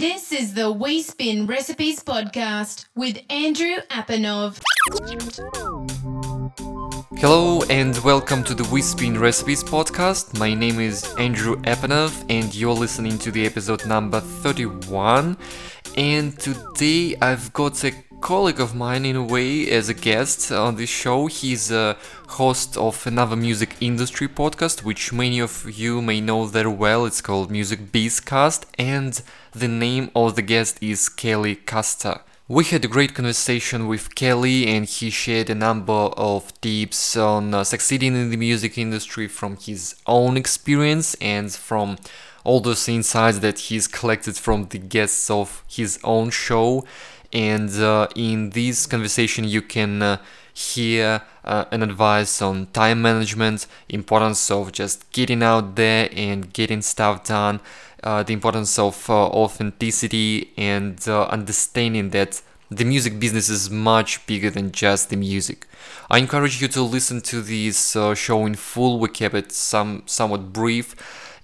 This is the Wispin Recipes podcast with Andrew Apanov. Hello and welcome to the Wispin Recipes podcast. My name is Andrew Apanov and you're listening to the episode number 31. And today I've got a colleague of mine in a way as a guest on this show. He's a host of another music industry podcast, which many of you may know very well. It's called Music Bizcast, and the name of the guest is Kelly Custer. We had a great conversation with Kelly, and he shared a number of tips on uh, succeeding in the music industry from his own experience and from all those insights that he's collected from the guests of his own show and uh, in this conversation you can uh, hear uh, an advice on time management importance of just getting out there and getting stuff done uh, the importance of uh, authenticity and uh, understanding that the music business is much bigger than just the music. I encourage you to listen to this show in full. We kept it some somewhat brief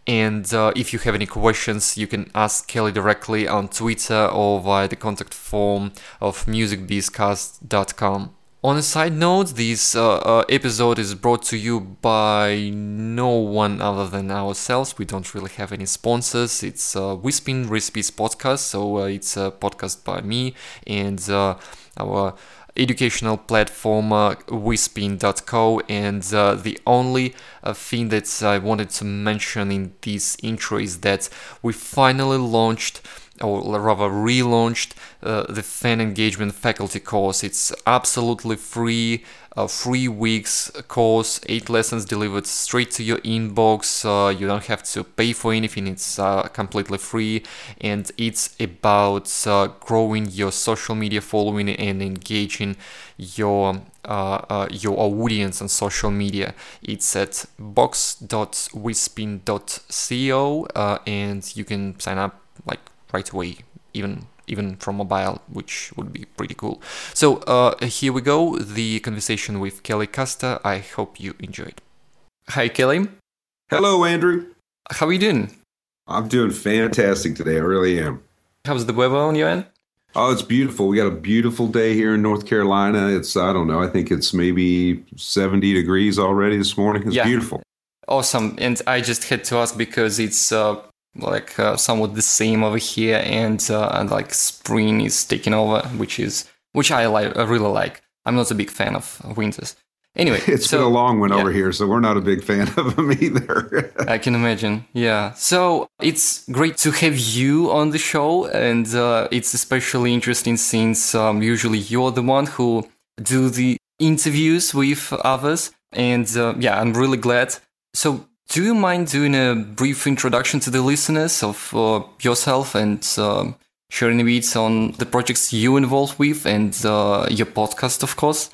and uh, if you have any questions, you can ask Kelly directly on Twitter or via the contact form of musicbizcast.com. On a side note, this uh, uh, episode is brought to you by no one other than ourselves. We don't really have any sponsors. It's uh, Wispin Recipes podcast, so uh, it's a podcast by me and uh, our educational platform uh, wispin.co and uh, the only uh, thing that I wanted to mention in this intro is that we finally launched or rather relaunched uh, the fan engagement faculty course it's absolutely free a three weeks course, eight lessons delivered straight to your inbox. Uh, you don't have to pay for anything, it's uh, completely free. And it's about uh, growing your social media following and engaging your uh, uh, your audience on social media. It's at box.wispin.co uh, and you can sign up like right away, even even from mobile, which would be pretty cool. So uh, here we go, the conversation with Kelly Custer. I hope you enjoyed. Hi, Kelly. Hello, Andrew. How are you doing? I'm doing fantastic today. I really am. How's the weather on your end? Oh, it's beautiful. We got a beautiful day here in North Carolina. It's I don't know. I think it's maybe 70 degrees already this morning. It's yeah. beautiful. Awesome. And I just had to ask because it's uh, like uh, somewhat the same over here, and uh, and like spring is taking over, which is which I like, I really like. I'm not a big fan of winters. Anyway, it's so, been a long one yeah. over here, so we're not a big fan of them either. I can imagine. Yeah. So it's great to have you on the show, and uh, it's especially interesting since um, usually you're the one who do the interviews with others, and uh, yeah, I'm really glad. So do you mind doing a brief introduction to the listeners of uh, yourself and uh, sharing a bit on the projects you involved with and uh, your podcast, of course?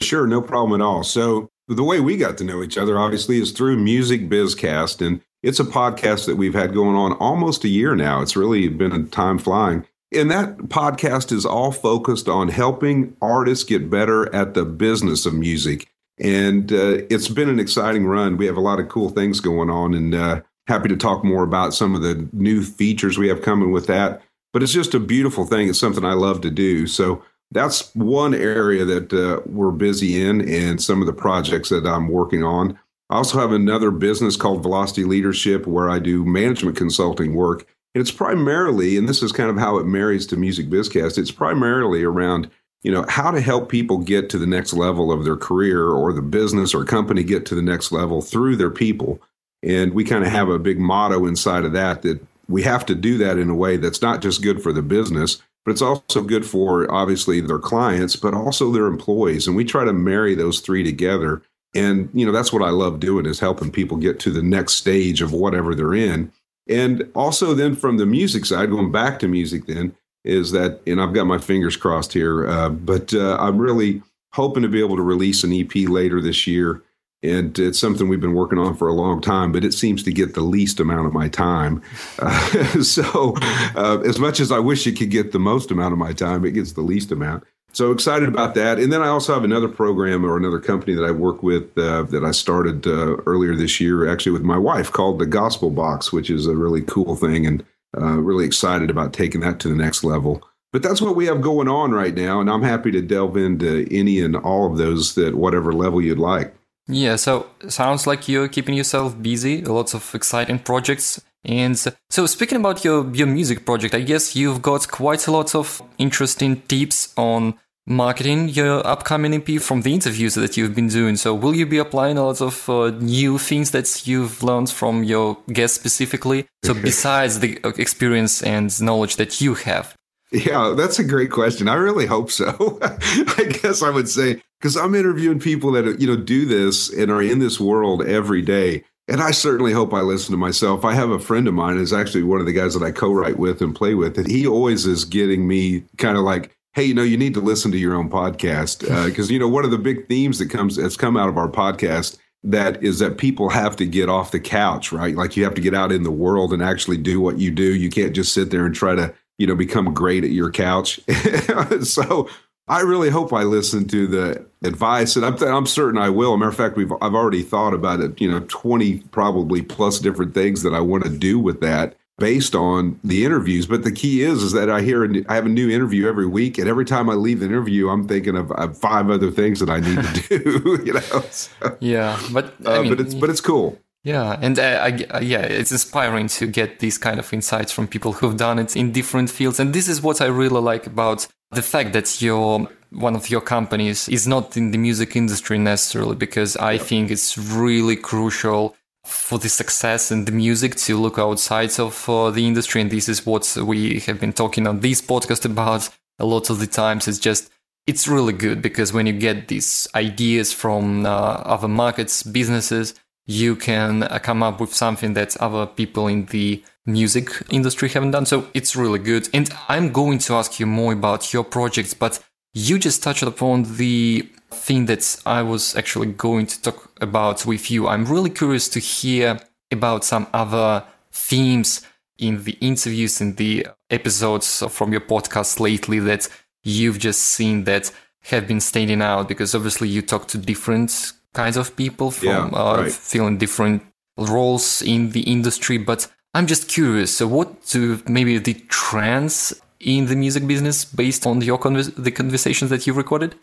Sure, no problem at all. So, the way we got to know each other, obviously, is through Music Bizcast. And it's a podcast that we've had going on almost a year now. It's really been a time flying. And that podcast is all focused on helping artists get better at the business of music. And uh, it's been an exciting run. We have a lot of cool things going on, and uh, happy to talk more about some of the new features we have coming with that. But it's just a beautiful thing. It's something I love to do. So that's one area that uh, we're busy in, and some of the projects that I'm working on. I also have another business called Velocity Leadership where I do management consulting work. And it's primarily, and this is kind of how it marries to Music Bizcast, it's primarily around you know how to help people get to the next level of their career or the business or company get to the next level through their people. And we kind of have a big motto inside of that that we have to do that in a way that's not just good for the business but it's also good for obviously their clients but also their employees. And we try to marry those three together. And you know that's what i love doing is helping people get to the next stage of whatever they're in. And also then from the music side going back to music then is that, and I've got my fingers crossed here, uh, but uh, I'm really hoping to be able to release an EP later this year. And it's something we've been working on for a long time, but it seems to get the least amount of my time. Uh, so, uh, as much as I wish it could get the most amount of my time, it gets the least amount. So excited about that. And then I also have another program or another company that I work with uh, that I started uh, earlier this year, actually with my wife, called the Gospel Box, which is a really cool thing. And uh, really excited about taking that to the next level. But that's what we have going on right now, and I'm happy to delve into any and all of those at whatever level you'd like. Yeah, so sounds like you're keeping yourself busy, lots of exciting projects. And so speaking about your, your music project, I guess you've got quite a lot of interesting tips on marketing your upcoming EP from the interviews that you've been doing. So will you be applying a lot of uh, new things that you've learned from your guests specifically? So besides the uh, experience and knowledge that you have? Yeah, that's a great question. I really hope so. I guess I would say because I'm interviewing people that you know do this and are in this world every day. And I certainly hope I listen to myself. I have a friend of mine is actually one of the guys that I co-write with and play with, and he always is getting me kind of like, "Hey, you know, you need to listen to your own podcast because uh, you know one of the big themes that comes that's come out of our podcast that is that people have to get off the couch, right? Like you have to get out in the world and actually do what you do. You can't just sit there and try to you know become great at your couch. so I really hope I listen to the advice, and I'm, I'm certain I will. matter of fact, we've I've already thought about it. You know, twenty probably plus different things that I want to do with that based on the interviews. But the key is is that I hear I have a new interview every week, and every time I leave the interview, I'm thinking of, of five other things that I need to do. you know. So, yeah, but uh, mean, but it's but it's cool. Yeah, and uh, I, uh, yeah, it's inspiring to get these kind of insights from people who've done it in different fields, and this is what I really like about the fact that your one of your companies is not in the music industry necessarily because I think it's really crucial for the success in the music to look outside of uh, the industry and this is what we have been talking on this podcast about a lot of the times it's just it's really good because when you get these ideas from uh, other markets businesses you can uh, come up with something that other people in the music industry haven't done. So it's really good. And I'm going to ask you more about your projects, but you just touched upon the thing that I was actually going to talk about with you. I'm really curious to hear about some other themes in the interviews in the episodes from your podcast lately that you've just seen that have been standing out because obviously you talk to different kinds of people from yeah, uh, right. filling different roles in the industry but I'm just curious. So, what do maybe the trends in the music business based on your convers- the conversations that you've recorded?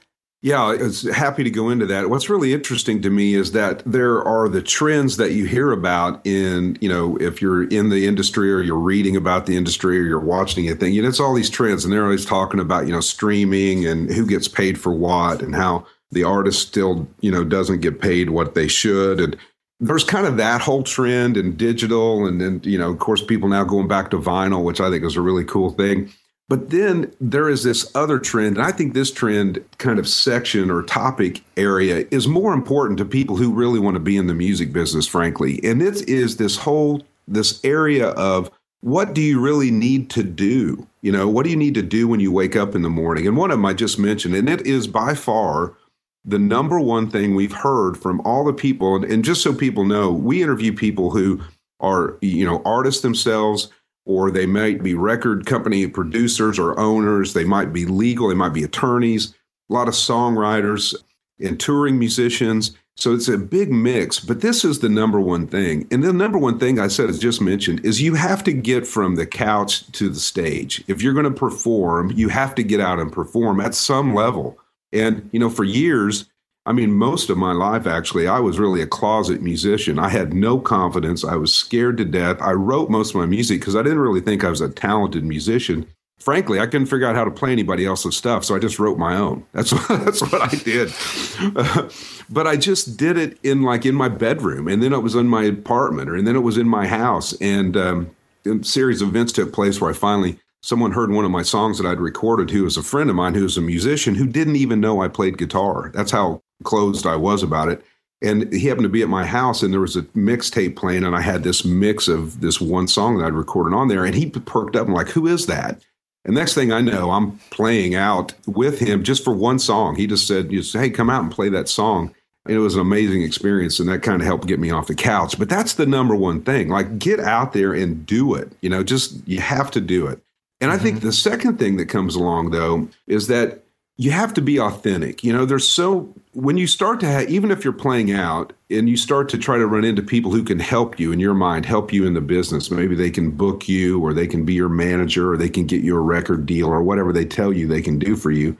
Yeah, I was happy to go into that. What's really interesting to me is that there are the trends that you hear about in, you know, if you're in the industry or you're reading about the industry or you're watching a thing, you know, it's all these trends and they're always talking about, you know, streaming and who gets paid for what and how the artist still, you know, doesn't get paid what they should. And there's kind of that whole trend in digital and then you know of course people now going back to vinyl which i think is a really cool thing but then there is this other trend and i think this trend kind of section or topic area is more important to people who really want to be in the music business frankly. And it is this whole this area of what do you really need to do? You know what do you need to do when you wake up in the morning? And one of them i just mentioned and it is by far the number one thing we've heard from all the people, and, and just so people know, we interview people who are, you know, artists themselves, or they might be record company producers or owners. They might be legal, they might be attorneys, a lot of songwriters and touring musicians. So it's a big mix, but this is the number one thing. And the number one thing I said, as just mentioned, is you have to get from the couch to the stage. If you're going to perform, you have to get out and perform at some level. And, you know, for years, I mean, most of my life, actually, I was really a closet musician. I had no confidence. I was scared to death. I wrote most of my music because I didn't really think I was a talented musician. Frankly, I couldn't figure out how to play anybody else's stuff, so I just wrote my own. That's what, that's what I did. But I just did it in like in my bedroom, and then it was in my apartment, or and then it was in my house, and um, a series of events took place where I finally someone heard one of my songs that I'd recorded who was a friend of mine who was a musician who didn't even know I played guitar. That's how closed I was about it. And he happened to be at my house and there was a mixtape playing and I had this mix of this one song that I'd recorded on there and he perked up and like, who is that? And next thing I know, I'm playing out with him just for one song. He just said, hey, come out and play that song. And it was an amazing experience and that kind of helped get me off the couch. But that's the number one thing. Like get out there and do it. You know, just you have to do it. And I think mm-hmm. the second thing that comes along, though, is that you have to be authentic. You know, there's so when you start to have, even if you're playing out and you start to try to run into people who can help you in your mind, help you in the business, maybe they can book you or they can be your manager or they can get you a record deal or whatever they tell you they can do for you.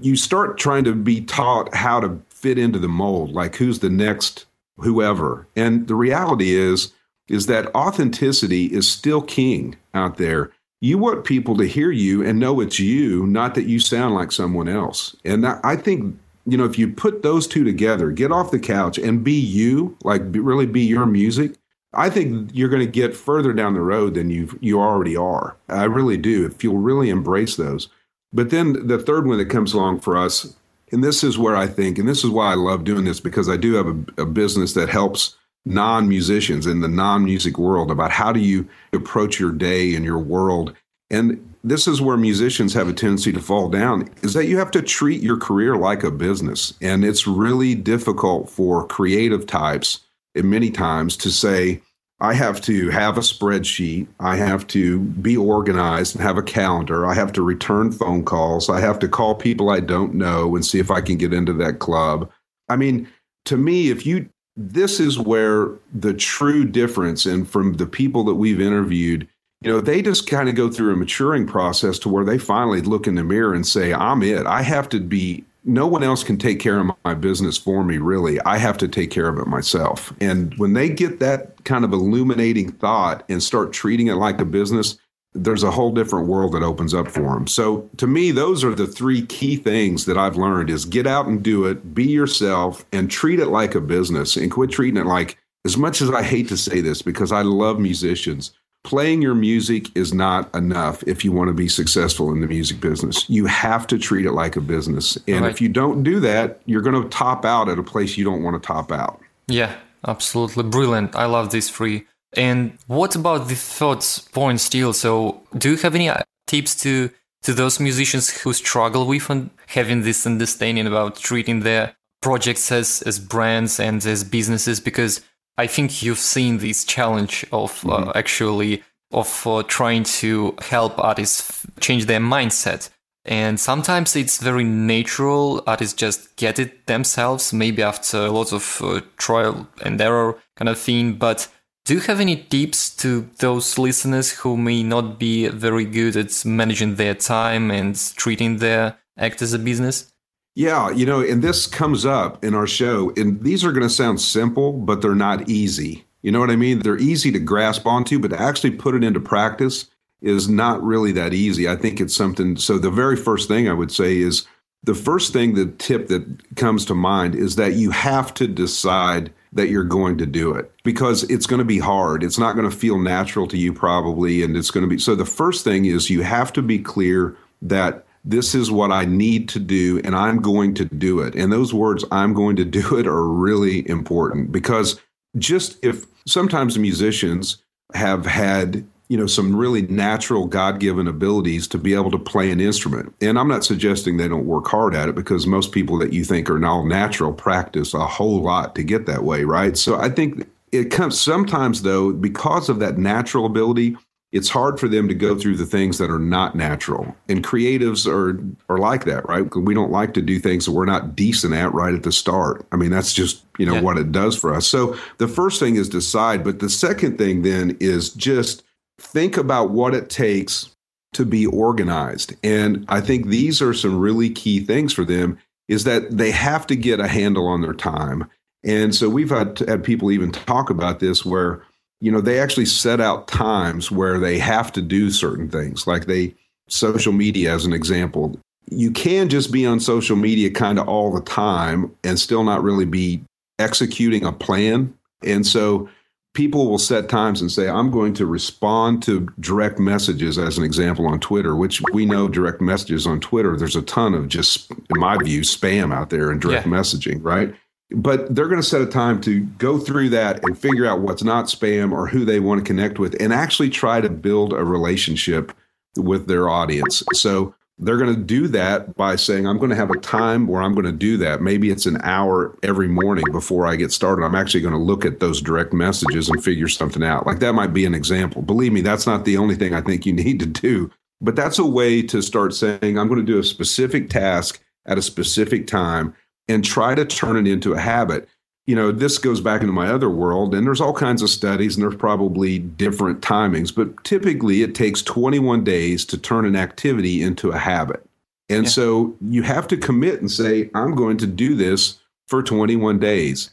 You start trying to be taught how to fit into the mold, like who's the next whoever. And the reality is, is that authenticity is still king out there you want people to hear you and know it's you, not that you sound like someone else. And I think, you know, if you put those two together, get off the couch and be you, like really be your music, I think you're going to get further down the road than you you already are. I really do. If you'll really embrace those. But then the third one that comes along for us, and this is where I think, and this is why I love doing this because I do have a, a business that helps non musicians in the non music world about how do you approach your day and your world. And this is where musicians have a tendency to fall down is that you have to treat your career like a business. And it's really difficult for creative types many times to say, I have to have a spreadsheet. I have to be organized and have a calendar. I have to return phone calls. I have to call people I don't know and see if I can get into that club. I mean, to me, if you this is where the true difference and from the people that we've interviewed you know they just kind of go through a maturing process to where they finally look in the mirror and say i'm it. I have to be no one else can take care of my business for me really. I have to take care of it myself. And when they get that kind of illuminating thought and start treating it like a business there's a whole different world that opens up for them. So to me, those are the three key things that I've learned is get out and do it, be yourself and treat it like a business and quit treating it like as much as I hate to say this because I love musicians, playing your music is not enough if you want to be successful in the music business. You have to treat it like a business. And right. if you don't do that, you're going to top out at a place you don't want to top out. Yeah, absolutely brilliant. I love these three and what about the thoughts point still? So do you have any tips to to those musicians who struggle with having this understanding about treating their projects as as brands and as businesses? Because I think you've seen this challenge of uh, mm-hmm. uh, actually of uh, trying to help artists change their mindset. And sometimes it's very natural. Artists just get it themselves, maybe after lots of uh, trial and error kind of thing. But do you have any tips to those listeners who may not be very good at managing their time and treating their act as a business? Yeah, you know, and this comes up in our show, and these are going to sound simple, but they're not easy. You know what I mean? They're easy to grasp onto, but to actually put it into practice is not really that easy. I think it's something. So, the very first thing I would say is the first thing, the tip that comes to mind is that you have to decide that you're going to do it because it's going to be hard. It's not going to feel natural to you, probably. And it's going to be so. The first thing is you have to be clear that this is what I need to do and I'm going to do it. And those words, I'm going to do it, are really important because just if sometimes musicians have had you know some really natural god-given abilities to be able to play an instrument. And i'm not suggesting they don't work hard at it because most people that you think are all natural practice a whole lot to get that way right? So i think it comes sometimes though because of that natural ability it's hard for them to go through the things that are not natural. And creatives are are like that right? We don't like to do things that we're not decent at right at the start. I mean that's just you know yeah. what it does for us. So the first thing is decide but the second thing then is just think about what it takes to be organized. And I think these are some really key things for them is that they have to get a handle on their time. And so we've had, had people even talk about this where, you know, they actually set out times where they have to do certain things, like they, social media as an example. You can just be on social media kind of all the time and still not really be executing a plan. And so people will set times and say, I'm going to respond to direct messages, as an example, on Twitter, which we know direct messages on Twitter, there's a ton of just, in my view, spam out there and direct yeah. messaging, right? But they're going to set a time to go through that and figure out what's not spam or who they want to connect with and actually try to build a relationship with their audience. So they're going to do that by saying, I'm going to have a time where I'm going to do that. Maybe it's an hour every morning before I get started. I'm actually going to look at those direct messages and figure something out. Like that might be an example. Believe me, that's not the only thing I think you need to do, but that's a way to start saying, I'm going to do a specific task at a specific time and try to turn it into a habit. You know, this goes back into my other world, and there's all kinds of studies, and there's probably different timings, but typically it takes 21 days to turn an activity into a habit. And yeah. so you have to commit and say, I'm going to do this for 21 days.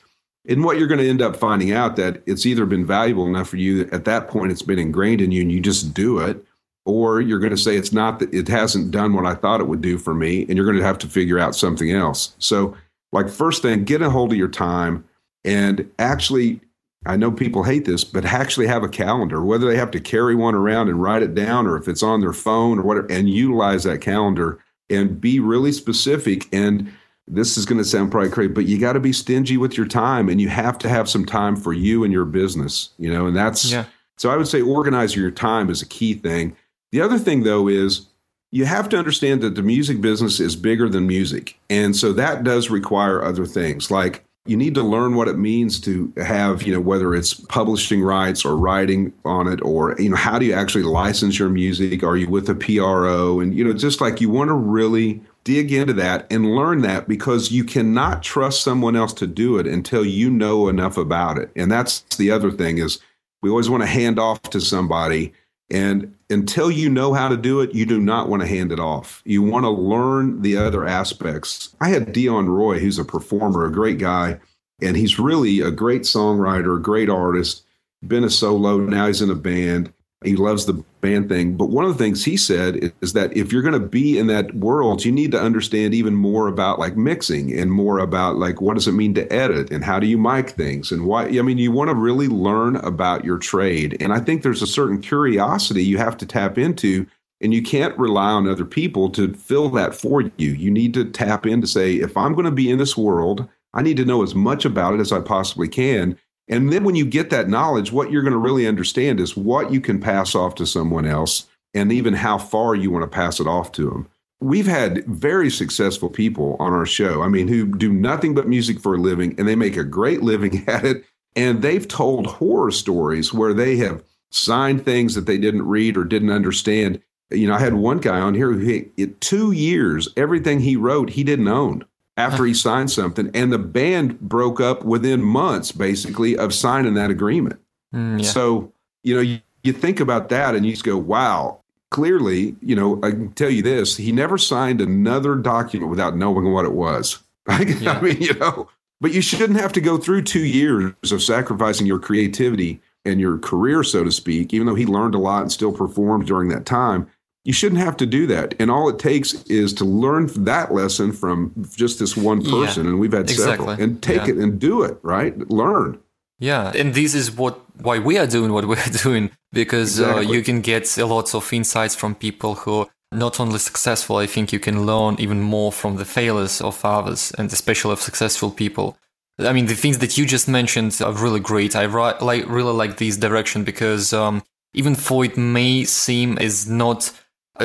And what you're going to end up finding out that it's either been valuable enough for you at that point, it's been ingrained in you and you just do it, or you're going to say it's not that it hasn't done what I thought it would do for me, and you're going to have to figure out something else. So, like, first thing, get a hold of your time and actually, I know people hate this, but actually have a calendar, whether they have to carry one around and write it down or if it's on their phone or whatever, and utilize that calendar and be really specific. And this is going to sound probably crazy, but you got to be stingy with your time and you have to have some time for you and your business, you know, and that's yeah. so I would say organizing your time is a key thing. The other thing though is you have to understand that the music business is bigger than music. And so that does require other things like you need to learn what it means to have, you know, whether it's publishing rights or writing on it, or, you know, how do you actually license your music? Are you with a PRO? And, you know, just like you want to really dig into that and learn that because you cannot trust someone else to do it until you know enough about it. And that's the other thing is we always want to hand off to somebody and until you know how to do it, you do not want to hand it off. You want to learn the other aspects. I had Dion Roy, who's a performer, a great guy, and he's really a great songwriter, great artist, been a solo, now he's in a band. He loves the band thing. But one of the things he said is that if you're going to be in that world, you need to understand even more about like mixing and more about like what does it mean to edit and how do you mic things and why. I mean, you want to really learn about your trade. And I think there's a certain curiosity you have to tap into. And you can't rely on other people to fill that for you. You need to tap in to say, if I'm going to be in this world, I need to know as much about it as I possibly can and then when you get that knowledge, what you're going to really understand is what you can pass off to someone else and even how far you want to pass it off to them. We've had very successful people on our show. I mean, who do nothing but music for a living and they make a great living at it. And they've told horror stories where they have signed things that they didn't read or didn't understand. You know, I had one guy on here who, he, two years, everything he wrote, he didn't own after he signed something, and the band broke up within months, basically, of signing that agreement. Mm, yeah. So, you know, you, you think about that and you just go, wow, clearly, you know, I can tell you this, he never signed another document without knowing what it was. Yeah. I mean, you know, but you shouldn't have to go through two years of sacrificing your creativity and your career, so to speak, even though he learned a lot and still performed during that time you shouldn't have to do that. And all it takes is to learn that lesson from just this one person. Yeah, and we've had exactly. several. And take yeah. it and do it, right? Learn. Yeah. And this is what why we are doing what we're doing because exactly. uh, you can get a lot of insights from people who not only successful, I think you can learn even more from the failures of others and especially of successful people. I mean, the things that you just mentioned are really great. I like really like this direction because um, even though it may seem is not uh,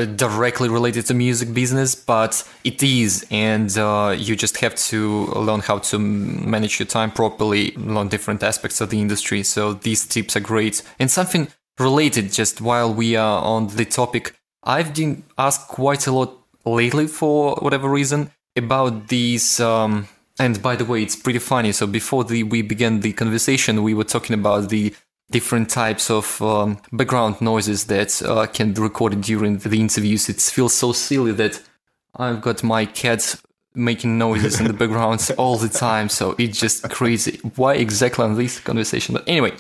directly related to music business, but it is, and uh, you just have to learn how to manage your time properly, learn different aspects of the industry. So these tips are great. And something related, just while we are on the topic, I've been asked quite a lot lately for whatever reason about these. Um, and by the way, it's pretty funny. So before the, we began the conversation, we were talking about the different types of um, background noises that uh, can be recorded during the interviews. It feels so silly that I've got my cats making noises in the background all the time. So it's just crazy. Why exactly on this conversation? But anyway,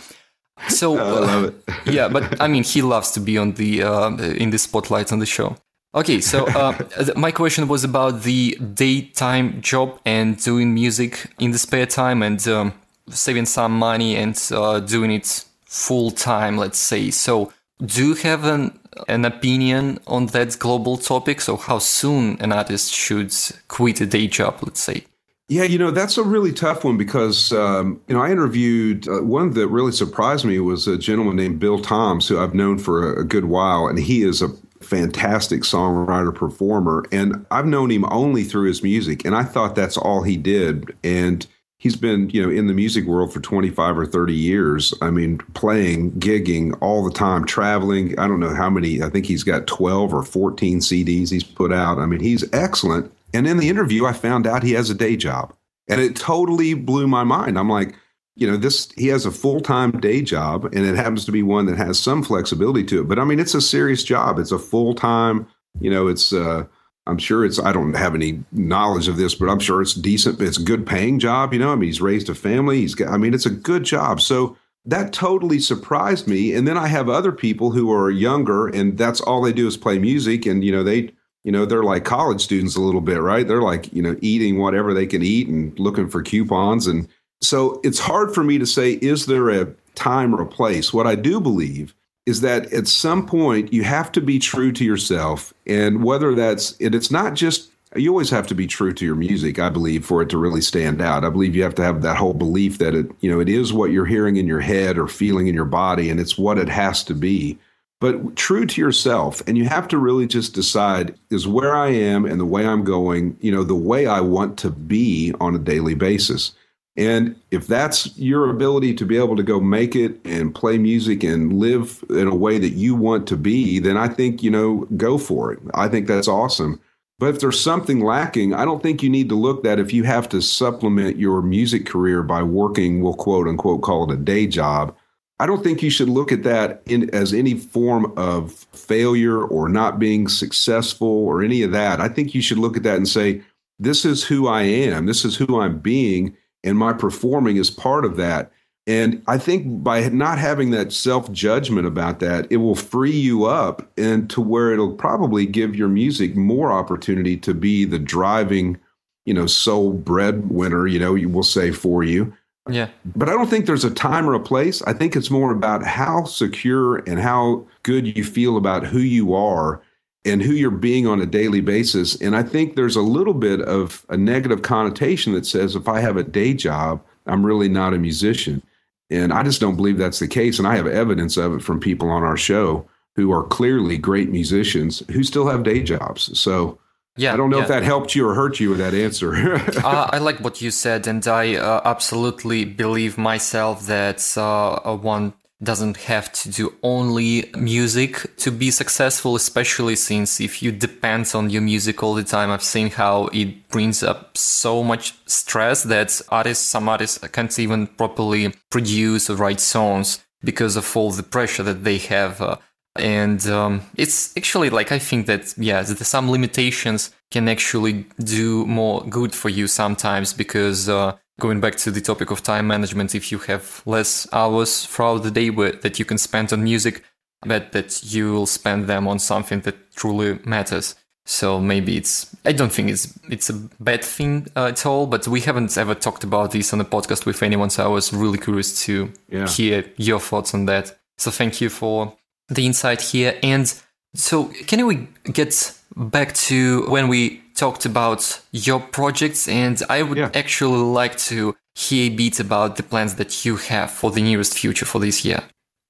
so uh, yeah, but I mean, he loves to be on the uh, in the spotlight on the show. Okay, so uh, my question was about the daytime job and doing music in the spare time and um, saving some money and uh, doing it full time, let's say. So, do you have an, an opinion on that global topic? So, how soon an artist should quit a day job, let's say? Yeah, you know, that's a really tough one because, um, you know, I interviewed uh, one that really surprised me was a gentleman named Bill Toms, who I've known for a, a good while, and he is a fantastic songwriter performer. And I've known him only through his music, and I thought that's all he did. And he's been you know in the music world for 25 or 30 years i mean playing gigging all the time traveling i don't know how many i think he's got 12 or 14 cds he's put out i mean he's excellent And in the interview, I found out he has a day job. And it totally blew my mind. I'm like, you know, this, he has a full time day job and it happens to be one that has some flexibility to it. But I mean, it's a serious job. It's a full time, you know, it's, uh, I'm sure it's, I don't have any knowledge of this, but I'm sure it's decent. It's a good paying job. You know, I mean, he's raised a family. He's got, I mean, it's a good job. So that totally surprised me. And then I have other people who are younger and that's all they do is play music. And, you know, they, you know, they're like college students a little bit, right? They're like, you know, eating whatever they can eat and looking for coupons. And so it's hard for me to say, is there a time or a place? What I do believe is that at some point you have to be true to yourself. And whether that's, and it's not just, you always have to be true to your music, I believe, for it to really stand out. I believe you have to have that whole belief that it, you know, it is what you're hearing in your head or feeling in your body, and it's what it has to be but true to yourself and you have to really just decide is where i am and the way i'm going you know the way i want to be on a daily basis and if that's your ability to be able to go make it and play music and live in a way that you want to be then i think you know go for it i think that's awesome but if there's something lacking i don't think you need to look that if you have to supplement your music career by working we'll quote unquote call it a day job I don't think you should look at that in, as any form of failure or not being successful or any of that. I think you should look at that and say, this is who I am. This is who I'm being. And my performing is part of that. And I think by not having that self judgment about that, it will free you up and to where it'll probably give your music more opportunity to be the driving, you know, sole breadwinner, you know, you will say for you yeah. But I don't think there's a time or a place. I think it's more about how secure and how good you feel about who you are and who you're being on a daily basis. And I think there's a little bit of a negative connotation that says if I have a day job, I'm really not a musician. And I just don't believe that's the case. And I have evidence of it from people on our show who are clearly great musicians who still have day jobs. So yeah, I don't know yeah. if that helped you or hurt you with that answer. uh, I like what you said, and I uh, absolutely believe myself that uh, one doesn't have to do only music to be successful, especially since if you depend on your music all the time, I've seen how it brings up so much stress that artists, some artists can't even properly produce or write songs because of all the pressure that they have uh, and um, it's actually like i think that yeah some limitations can actually do more good for you sometimes because uh, going back to the topic of time management if you have less hours throughout the day that you can spend on music I bet that you will spend them on something that truly matters so maybe it's i don't think it's it's a bad thing uh, at all but we haven't ever talked about this on the podcast with anyone so i was really curious to yeah. hear your thoughts on that so thank you for the insight here. And so, can we get back to when we talked about your projects? And I would yeah. actually like to hear a bit about the plans that you have for the nearest future for this year.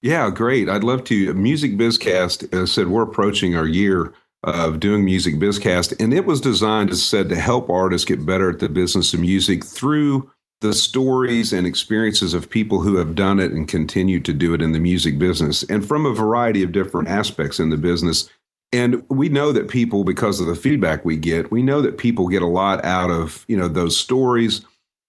Yeah, great. I'd love to. Music Bizcast, as I said, we're approaching our year of doing Music Bizcast, and it was designed, as I said, to help artists get better at the business of music through the stories and experiences of people who have done it and continue to do it in the music business and from a variety of different aspects in the business. And we know that people, because of the feedback we get, we know that people get a lot out of, you know, those stories.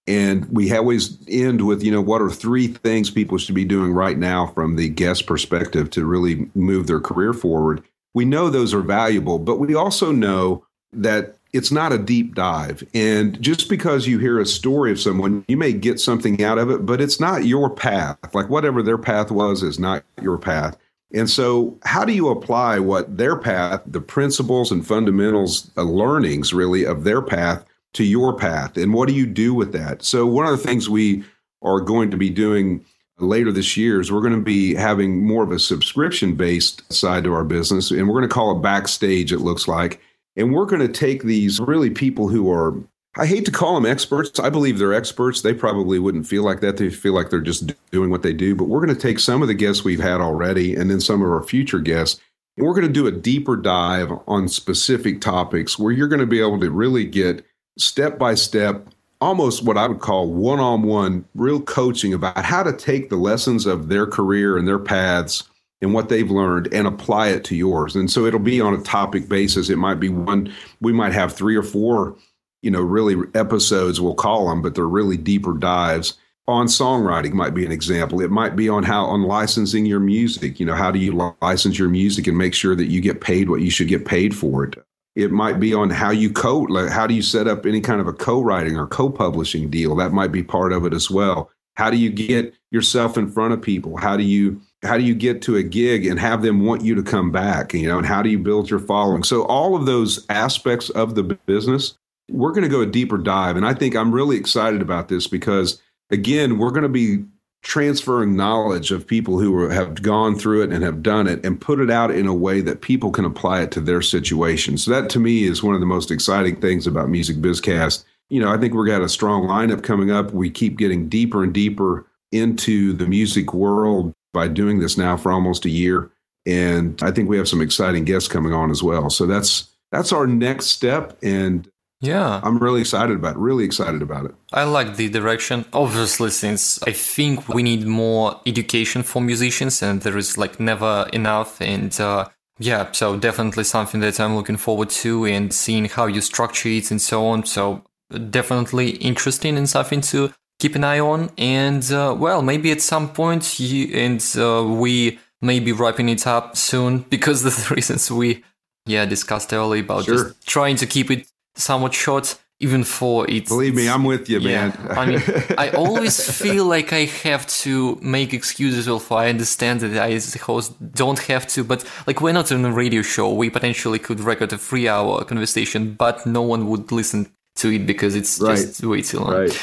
And we always end with, you know, what are three things people should be doing right now from the guest perspective to really move their career forward. We know those are valuable, but we also know that it's not a deep dive. And just because you hear a story of someone, you may get something out of it, but it's not your path. Like whatever their path was is not your path. And so, how do you apply what their path, the principles and fundamentals, uh, learnings really of their path to your path? And what do you do with that? So, one of the things we are going to be doing later this year is we're going to be having more of a subscription based side to our business. And we're going to call it backstage, it looks like. And we're going to take these really people who are, I hate to call them experts. I believe they're experts. They probably wouldn't feel like that. They feel like they're just doing what they do. But we're going to take some of the guests we've had already and then some of our future guests. And we're going to do a deeper dive on specific topics where you're going to be able to really get step by step, almost what I would call one on one real coaching about how to take the lessons of their career and their paths and what they've learned and apply it to yours. And so it'll be on a topic basis. It might be one, we might have three or four, you know, really episodes, we'll call them, but they're really deeper dives. On songwriting might be an example. It might be on how on licensing your music. You know, how do you license your music and make sure that you get paid what you should get paid for it? It might be on how you code, like how do you set up any kind of a co-writing or co-publishing deal? That might be part of it as well. How do you get yourself in front of people? How do you how do you get to a gig and have them want you to come back you know and how do you build your following so all of those aspects of the business we're going to go a deeper dive and i think i'm really excited about this because again we're going to be transferring knowledge of people who have gone through it and have done it and put it out in a way that people can apply it to their situation so that to me is one of the most exciting things about music bizcast you know i think we've got a strong lineup coming up we keep getting deeper and deeper into the music world by doing this now for almost a year. And I think we have some exciting guests coming on as well. So that's that's our next step. And yeah, I'm really excited about it. Really excited about it. I like the direction. Obviously, since I think we need more education for musicians, and there is like never enough. And uh, yeah, so definitely something that I'm looking forward to and seeing how you structure it and so on. So definitely interesting and something to keep an eye on. And uh, well, maybe at some point, you, and uh, we may be wrapping it up soon because of the reasons we yeah discussed earlier about sure. just trying to keep it somewhat short. Even for it, believe me, I'm with you, yeah, man. I mean, I always feel like I have to make excuses. Well, I understand that I, as a host, don't have to, but like we're not on a radio show. We potentially could record a three-hour conversation, but no one would listen to it because it's right. just way too long. Right.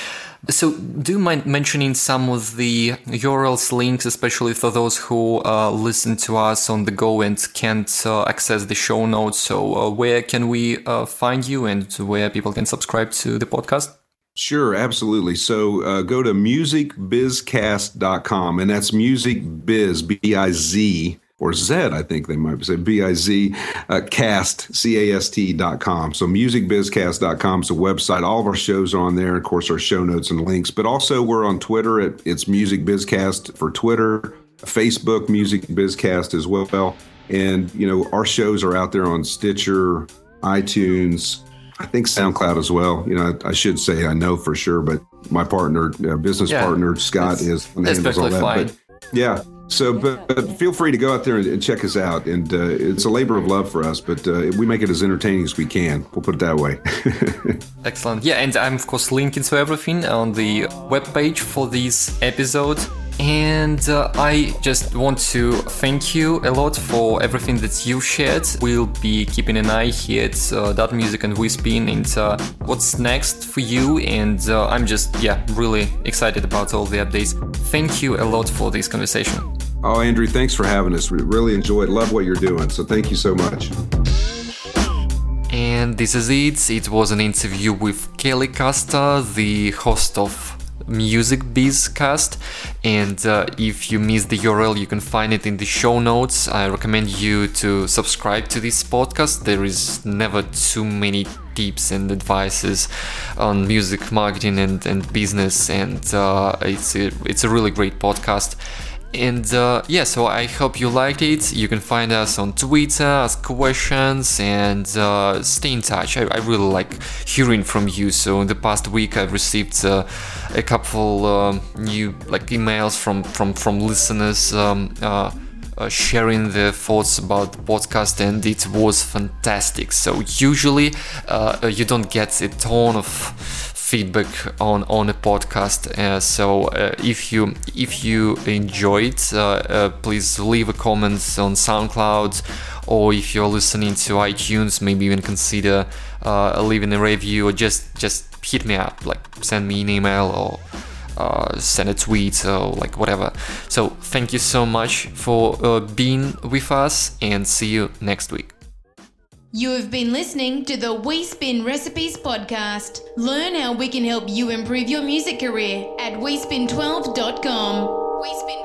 So, do you mind mentioning some of the URLs, links, especially for those who uh, listen to us on the go and can't uh, access the show notes? So, uh, where can we uh, find you and where people can subscribe to the podcast? Sure, absolutely. So uh, go to musicbizcast.com, and that's musicbiz, B I Z, or Z, I think they might say B I Z uh, cast, C A S T dot com. So musicbizcast.com is a website. All of our shows are on there. Of course, our show notes and links, but also we're on Twitter. At, it's Music Bizcast for Twitter, Facebook, Music Bizcast as well. And, you know, our shows are out there on Stitcher, iTunes, I think SoundCloud as well. You know, I, I should say I know for sure, but my partner, uh, business yeah, partner Scott, is handles all that. But yeah, so, but, but, feel free to go out there and, and check us out. And uh, it's a labor of love for us, but uh, we make it as entertaining as we can. We'll put it that way. Excellent. Yeah, and I'm of course linking to everything on the web page for this episode. And uh, I just want to thank you a lot for everything that you shared. We'll be keeping an eye here at uh, That Music and Wispin and uh, what's next for you. And uh, I'm just, yeah, really excited about all the updates. Thank you a lot for this conversation. Oh, Andrew, thanks for having us. We really enjoyed, love what you're doing. So thank you so much. And this is it. It was an interview with Kelly Custer, the host of Music Bizcast. And uh, if you missed the URL, you can find it in the show notes. I recommend you to subscribe to this podcast. There is never too many tips and advices on music marketing and, and business, and uh, it's a, it's a really great podcast. And uh, yeah, so I hope you liked it. You can find us on Twitter, ask questions, and uh, stay in touch. I, I, really like hearing from you. So in the past week, I've received uh, a couple um, new like emails from from from listeners. Um, uh, uh, sharing their thoughts about the podcast and it was fantastic so usually uh, you don't get a ton of feedback on on a podcast. Uh, so uh, if you if you enjoyed, uh, uh, please leave a comment on SoundCloud, or if you're listening to iTunes, maybe even consider uh, leaving a review, or just just hit me up, like send me an email or. Uh, send a tweet or like whatever. So, thank you so much for uh, being with us and see you next week. You have been listening to the Wispin Recipes podcast. Learn how we can help you improve your music career at WeSpin12.com. Wispin